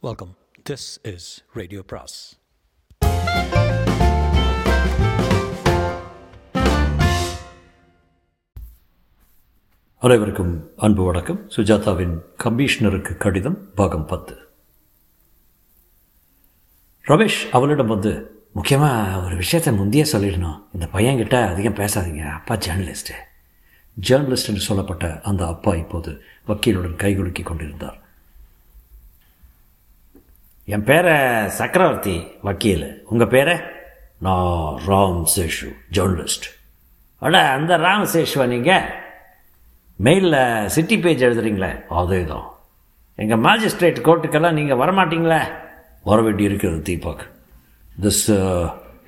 Welcome this is radio பிராஸ் அனைவருக்கும் அன்பு வணக்கம். சுஜாதாவின் கமிஷனருக்கு கடிதம் பாகம் பத்து. ரமேஷ் அவளிடம் வந்து முக்கியமாக ஒரு விஷயத்தை முந்தைய சொல்லிடணும். இந்த பையன்கிட்ட அதிகம் பேசாதீங்க. அப்பா ஜேர்னலிஸ்ட்டு ஜேர்னலிஸ்ட் என்று சொல்லப்பட்ட அந்த அப்பா இப்போது வக்கீலுடன் கைகுலுக்கி கொண்டிருந்தார். என் பேரை சக்கரவர்த்தி வக்கீல். உங்கள் பேரை? நான் ராம் சேஷு ஜேர்னலிஸ்ட் அட அந்த ராம் சேஷுவா நீங்கள் மெயிலில் சிட்டி பேஜ் எழுதுறீங்களே அதே தான் எங்கள் மேஜிஸ்ட்ரேட் கோர்ட்டுக்கெல்லாம் நீங்கள் வரமாட்டீங்களே? வர வேண்டி இருக்கிறது Deepak. This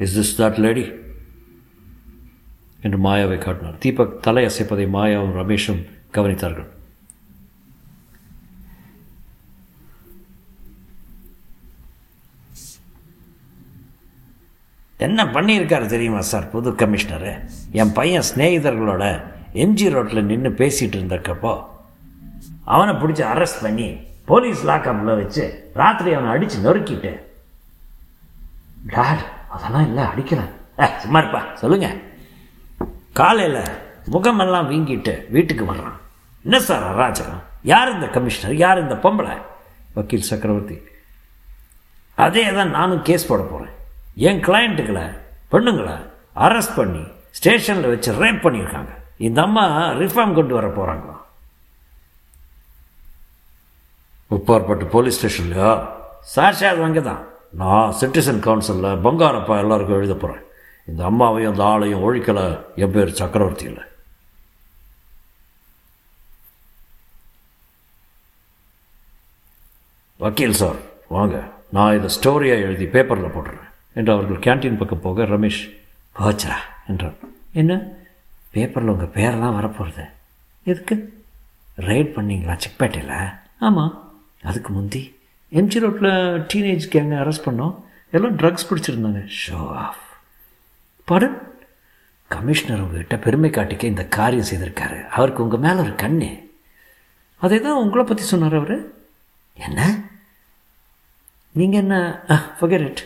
is this that lady என்று மாயாவை காட்டினார். தீபக் தலையசைப்பதை மாயாவும் ரமேஷும் கவனித்தார்கள். என்ன பண்ணியிருக்காரு தெரியுமா சார் புது கமிஷனரு? என் பையன் ஸ்நேகிதர்களோட எம்ஜி ரோட்டில் நின்று பேசிகிட்டு இருந்தக்கப்போ அவனை பிடிச்சி அரெஸ்ட் பண்ணி போலீஸ் லாக்கப்பில் வச்சு ராத்திரி அவனை அடித்து நொறுக்கிட்டு டாட் அதெல்லாம் இல்லை அடிக்கிறேன் சும்மா இருப்பா சொல்லுங்கள் காலையில் முகமெல்லாம் வீங்கிட்டு வீட்டுக்கு வர்றான். என்ன சார் அராஜகம்? யார் இந்த கமிஷனர்? யார் இந்த பொம்பளை? வக்கீல் சக்கரவர்த்தி. அதே தான் நானும் கேஸ் போட போகிறேன் என் கிளையண்ட்டுகளை பெண்ணுங்களை அரெஸ்ட் பண்ணி ஸ்டேஷனில் வச்சு ரேப் பண்ணியிருக்காங்க. இந்த அம்மா ரிஃபார்ம் கொண்டு வர போகிறாங்களா உப்பார்பட்டு போலீஸ் ஸ்டேஷன்லையா சாட்சியாக அங்கே தான் நான் சிட்டிசன் கவுன்சிலில் பங்காரப்பா எல்லாருக்கும் எழுத போகிறேன் இந்த அம்மாவையும் அந்த ஆளையும் ஒழிக்கலை என் பேர் சக்கரவர்த்தி இல்லை வக்கீல் சார் வாங்க. நான் இதை ஸ்டோரியாக எழுதி பேப்பரில் போட்டுறேன். என்று அவர்கள் கேன்டீன் பக்கம் போக ரமேஷ் போச்சரா என்றார் என்ன? பேப்பரில் உங்கள் பேரெல்லாம் வரப்போகிறது எதுக்கு? ரைட் பண்ணிங்களா? செக்பேட்டையில்? ஆமாம் அதுக்கு முந்தி எம்ஜி ரோட்டில் டீனேஜ் கேங்க அரெஸ்ட் பண்ணோம். எல்லாம் ட்ரக்ஸ் பிடிச்சிருந்தாங்க. ஷோ ஆஃப் படன் கமிஷனர் உங்ககிட்ட பெருமை காட்டிக்க இந்த காரியம் செய்திருக்காரு. அவருக்கு உங்கள் மேலே ஒரு கண்ணு. அதே தான் உங்களை பற்றி சொன்னார் அவர்? என்ன? நீங்கள் என்ன? ஃபகரெட்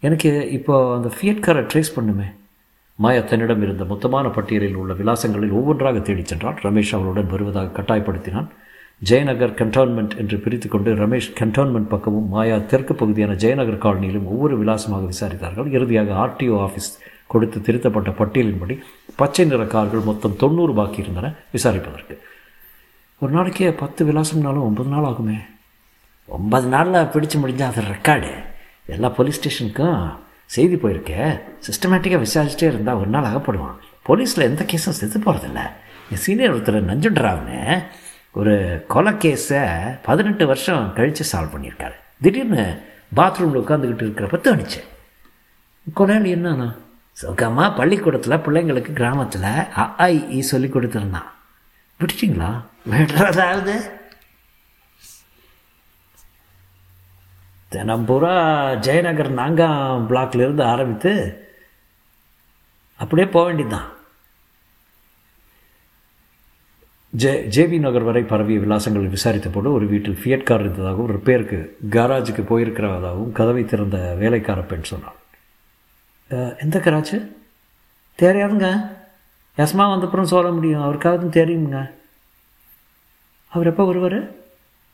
எனக்கு இப்போ அந்த ஃபியட்காரை ட்ரேஸ் பண்ணுமே. மாயா தன்னிடம் இருந்த மொத்தமான பட்டியலில் உள்ள விலாசங்களில் ஒவ்வொன்றாக தேடிச் சென்றான். ரமேஷ் அவளுடன் வருவதாக கட்டாயப்படுத்தினான். ஜெயநகர் கண்டோன்மெண்ட் என்று பிரித்து கொண்டு ரமேஷ் கண்டோன்மெண்ட் பக்கமும் மாயா தெற்கு பகுதியான ஜெயநகர் காலனியிலும் ஒவ்வொரு விலாசமாக விசாரித்தார்கள். இறுதியாக ஆர்டிஓ ஆஃபீஸ் கொடுத்து திருத்தப்பட்ட பட்டியலின்படி பச்சை நிற கார்கள் மொத்தம் தொண்ணூறு பாக்கி இருந்தன விசாரிப்பதற்கு. ஒரு நாளைக்கே பத்து விலாசம்னாலும் ஒன்பது நாள் ஆகுமே. ஒன்பது நாளில் பிடிச்சு முடிஞ்சால் அது ரெக்கார்டு எல்லா போலீஸ் ஸ்டேஷனுக்கும் செய்தி போயிருக்கே. சிஸ்டமேட்டிக்காக விசாரிச்சுட்டே இருந்தால் ஒரு நாள் அகப்படுவான். போலீஸில் எந்த கேஸும் செத்து போகிறதில்ல என் சீனியர் ஒருத்தர் நஞ்சுண்டராவ்னு ஒரு கொலை கேஸை பதினெட்டு வருஷம் கழித்து சால்வ் பண்ணியிருக்காரு. திடீர்னு பாத்ரூமில் உட்காந்துக்கிட்டு இருக்கிறப்ப தோணுச்சு. கொலையாளி என்னன்னா சுகமாக பள்ளிக்கூடத்தில் பிள்ளைங்களுக்கு கிராமத்தில் அஐ சொல்லி கொடுத்துருந்தான். பிடிச்சிங்களா வேடுறதாவது தினம் பூரா ஜெயநகர் நாங்காம் பிளாக்லேருந்து ஆரம்பித்து அப்படியே போக வேண்டியதுதான். ஜே ஜேபி நகர் வரை பரவிய விலாசங்களை விசாரித்த போது ஒரு வீட்டில் ஃபியட் கார் இருந்ததாகவும் ரிப்பேருக்கு கராஜுக்கு போயிருக்கிறதாகவும் கதவை திறந்த வேலைக்கார பெண் சொன்னாள். எந்த கராஜு தெரியாதுங்க. யஸ்மா வந்தப்புறம் சொல்ல முடியும். அவருக்காவது தெரியுங்க அவர் எப்போ வருவார்?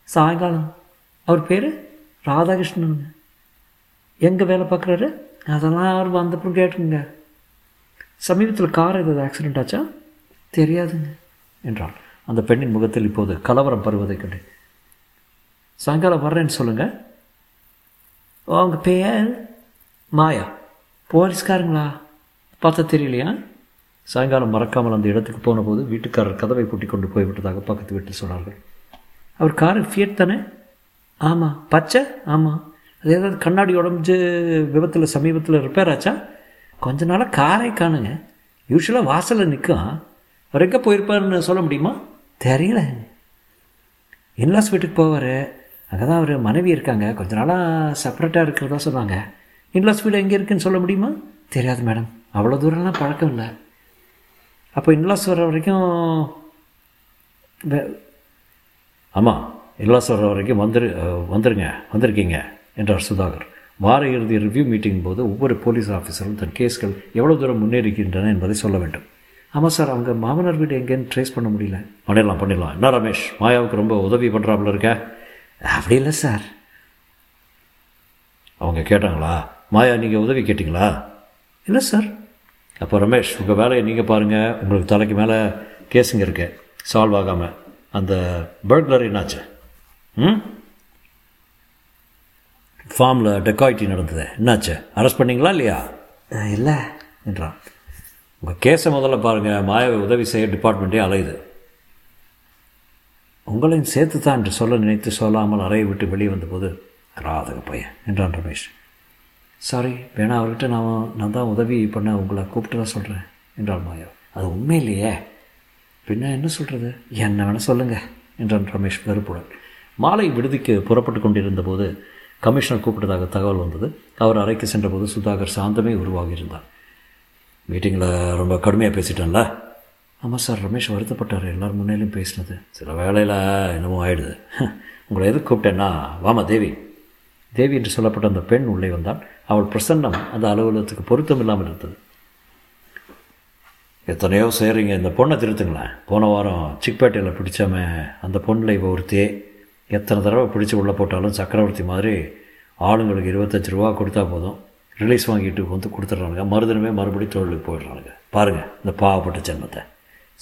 சாயங்காலம். அவர் பேர்? ராதாகிருஷ்ணனுங்க எங்கே வேலை பார்க்குறாரு? அதெல்லாம் அவர் வந்தப்புறம் கேட்டுங்க சமீபத்தில் கார் ஏதாவது ஆக்சிடெண்ட் ஆச்சா? தெரியாதுங்க. என்றாள். அந்த பெண்ணின் முகத்தில் இப்போது கலவரம் பருவதை கண்டு சாயங்காலம் வர்றேன்னு சொல்லுங்கள் உங்க பேர்? மாயா. போலீஸ்காரங்களா? பார்த்தா தெரியலையா? சாயங்காலம் மறக்காமல் அந்த இடத்துக்கு போன போது வீட்டுக்காரர் கதவை பூட்டி கொண்டு போய்விட்டதாக பக்கத்து வீட்டில் சொன்னார்கள். அவர் காரு ஃபியட் தானே? ஆமாம் பச்சை? ஆமாம் அது ஏதாவது கண்ணாடி உடம்பு விபத்தில் சமீபத்தில் ரிப்பேர் ஆச்சா? கொஞ்ச நாளாக காரை காணுங்க. யூஸ்வலாக வாசலில் நிற்கும் அவர் எங்கே போயிருப்பாருன்னு சொல்ல முடியுமா? தெரியல. இன்லாஸ் வீட்டுக்கு போவார். அங்கே தான் அவர் மனைவி இருக்காங்க. கொஞ்ச நாளாக செப்பரேட்டாக இருக்கிறதா சொன்னாங்க. இன்லாஸ் வீடு எங்கே இருக்குன்னு சொல்ல முடியுமா? தெரியாது மேடம் அவ்வளோ தூரம்லாம் பழக்கம் இல்லை. அப்போ இன்லாஸ் வர வரைக்கும் ஆமாம் இல்லாசர் வரைக்கும் வந்துரு வந்துருங்க வந்திருக்கீங்க என்றார் சுதாகர். வார இறுதி ரிவ்யூ மீட்டிங் போது ஒவ்வொரு போலீஸ் ஆஃபீஸரும் தன் கேஸ்கள் எவ்வளோ தூரம் முன்னேறிக்கின்றன என்பதை சொல்ல வேண்டும். ஆமாம் சார் அவங்க மாமனார் வீடு எங்கேன்னு ட்ரேஸ் பண்ண முடியல. பண்ணிடலாம் பண்ணிடலாம். என்ன ரமேஷ் மாயாவுக்கு ரொம்ப உதவி பண்ணுறாப்புல இருக்க? அப்படி இல்லை சார். அவங்க கேட்டாங்களா? மாயா நீங்கள் உதவி கேட்டிங்களா? இல்லை சார். அப்போ ரமேஷ் உங்கள் வேலையை நீங்கள் பாருங்கள் உங்களுக்கு தலைக்கு மேலே கேஸுங்க இருக்கு. சால்வ் ஆகாமல் அந்த பர்க்லர் என்னாச்சு? ஃபார்மில் டெக்காய்டி நடந்தது. என்னாச்சு? அரெஸ்ட் பண்ணீங்களா இல்லையா? இல்லை. என்றான். உங்கள் கேஸை முதல்ல பாருங்கள் மாயாவை உதவி செய்ய டிபார்ட்மெண்ட்டே அலையுது. உங்களையும் சேர்த்து தான் என்று சொல்ல நினைத்து சொல்லாமல் அறையை விட்டு வெளியே வந்தபோது ராதக பையன் என்றான் ரமேஷ். சாரி வேணா அவர்கிட்ட நான் நான் தான் உதவி பண்ண உங்களை கூப்பிட்டு தான் சொல்கிறேன் என்றாள் மாயா. அது உண்மை இல்லையே பின்ன என்ன சொல்கிறது என்ன வேணால் சொல்லுங்கள் என்றான் ரமேஷ் வெறுப்புடன். மாலை விடுதிக்கு புறப்பட்டு கொண்டிருந்த போது கமிஷனர் கூப்பிட்டதாக தகவல் வந்தது. அவர் அறைக்கு சென்றபோது சுதாகர் சாந்தமே உருவாகியிருந்தார். மீட்டிங்கில் ரொம்ப கடுமையாக பேசிட்டேன்ல? ஆமாம் சார் ரமேஷ் வருத்தப்பட்டார். எல்லார் முன்னிலையும் பேசினது. சில வேலையில் என்னமோ ஆயிடுது. உங்களை எதுக்கு கூப்பிட்டேன்னா வாமா தேவி. தேவி என்று சொல்லப்பட்ட அந்த பெண் உள்ளே வந்தால் அவள் பிரசன்னம் அந்த அலுவலகத்துக்கு பொருத்தம் இல்லாமல் இருந்தது. எத்தனையோ செய்கிறீங்க இந்த பொண்ணை திருத்துங்களேன். போன வாரம் சிக்பேட்டையில் பிடிச்சாம அந்த பொண்ணில் இவ ஒருத்தியே. எத்தனை தடவை பிடிச்சி உள்ளே போட்டாலும் சக்கரவர்த்தி மாதிரி ஆளுங்களுக்கு இருபத்தஞ்சி ரூபா கொடுத்தா போதும். ரிலீஸ் வாங்கிட்டு வந்து கொடுத்துட்றானுங்க. மறுதினமே மறுபடியும் தொழிலுக்கு போயிடுறானுங்க. பாருங்கள் இந்த பாவப்பட்ட ஜென்மத்தை.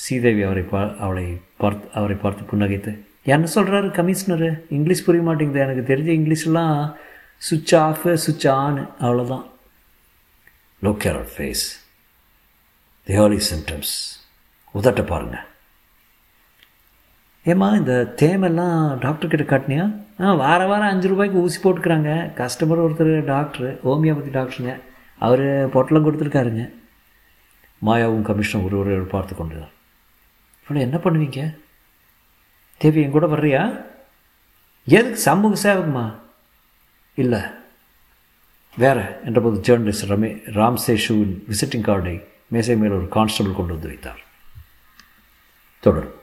ஸ்ரீதேவி அவரை பா அவளை பார்த்து அவரை பார்த்து புன்னகைத்து என்ன சொல்கிறாரு கமிஷனரு இங்கிலீஷ் புரிய மாட்டேங்குது எனக்கு தெரிஞ்ச இங்கிலீஷ்லாம் சுவிட்ச் ஆஃப் சுவிட்ச் ஆன் அவ்வளோதான் look care face the early symptoms உதட்ட பாருங்கள் ஏம்மா இந்த தேமெல்லாம் டாக்டர்கிட்ட காட்டினியா? ஆ வார வாரம் அஞ்சு ரூபாய்க்கு ஊசி போட்டுக்கிறாங்க. கஸ்டமர் ஒருத்தர் டாக்டரு ஹோமியோபதி டாக்டருங்க அவர் பொட்டலம் கொடுத்துருக்காருங்க. மாயாவும் கமிஷனர் ஒருவரை பார்த்து கொண்டுதான். இவ்வளோ என்ன பண்ணுவீங்க? தேவி என் கூட வர்றியா? எதுக்கு சமூக சேவகமா? இல்லை. வேற என்றபோது ஜேர்னலிஸ்ட் ரமே ராம்சேஷுவின் விசிட்டிங் கார்டை மேசை மேல் ஒரு கான்ஸ்டபிள் கொண்டு வந்து வைத்தார். தொடரும்.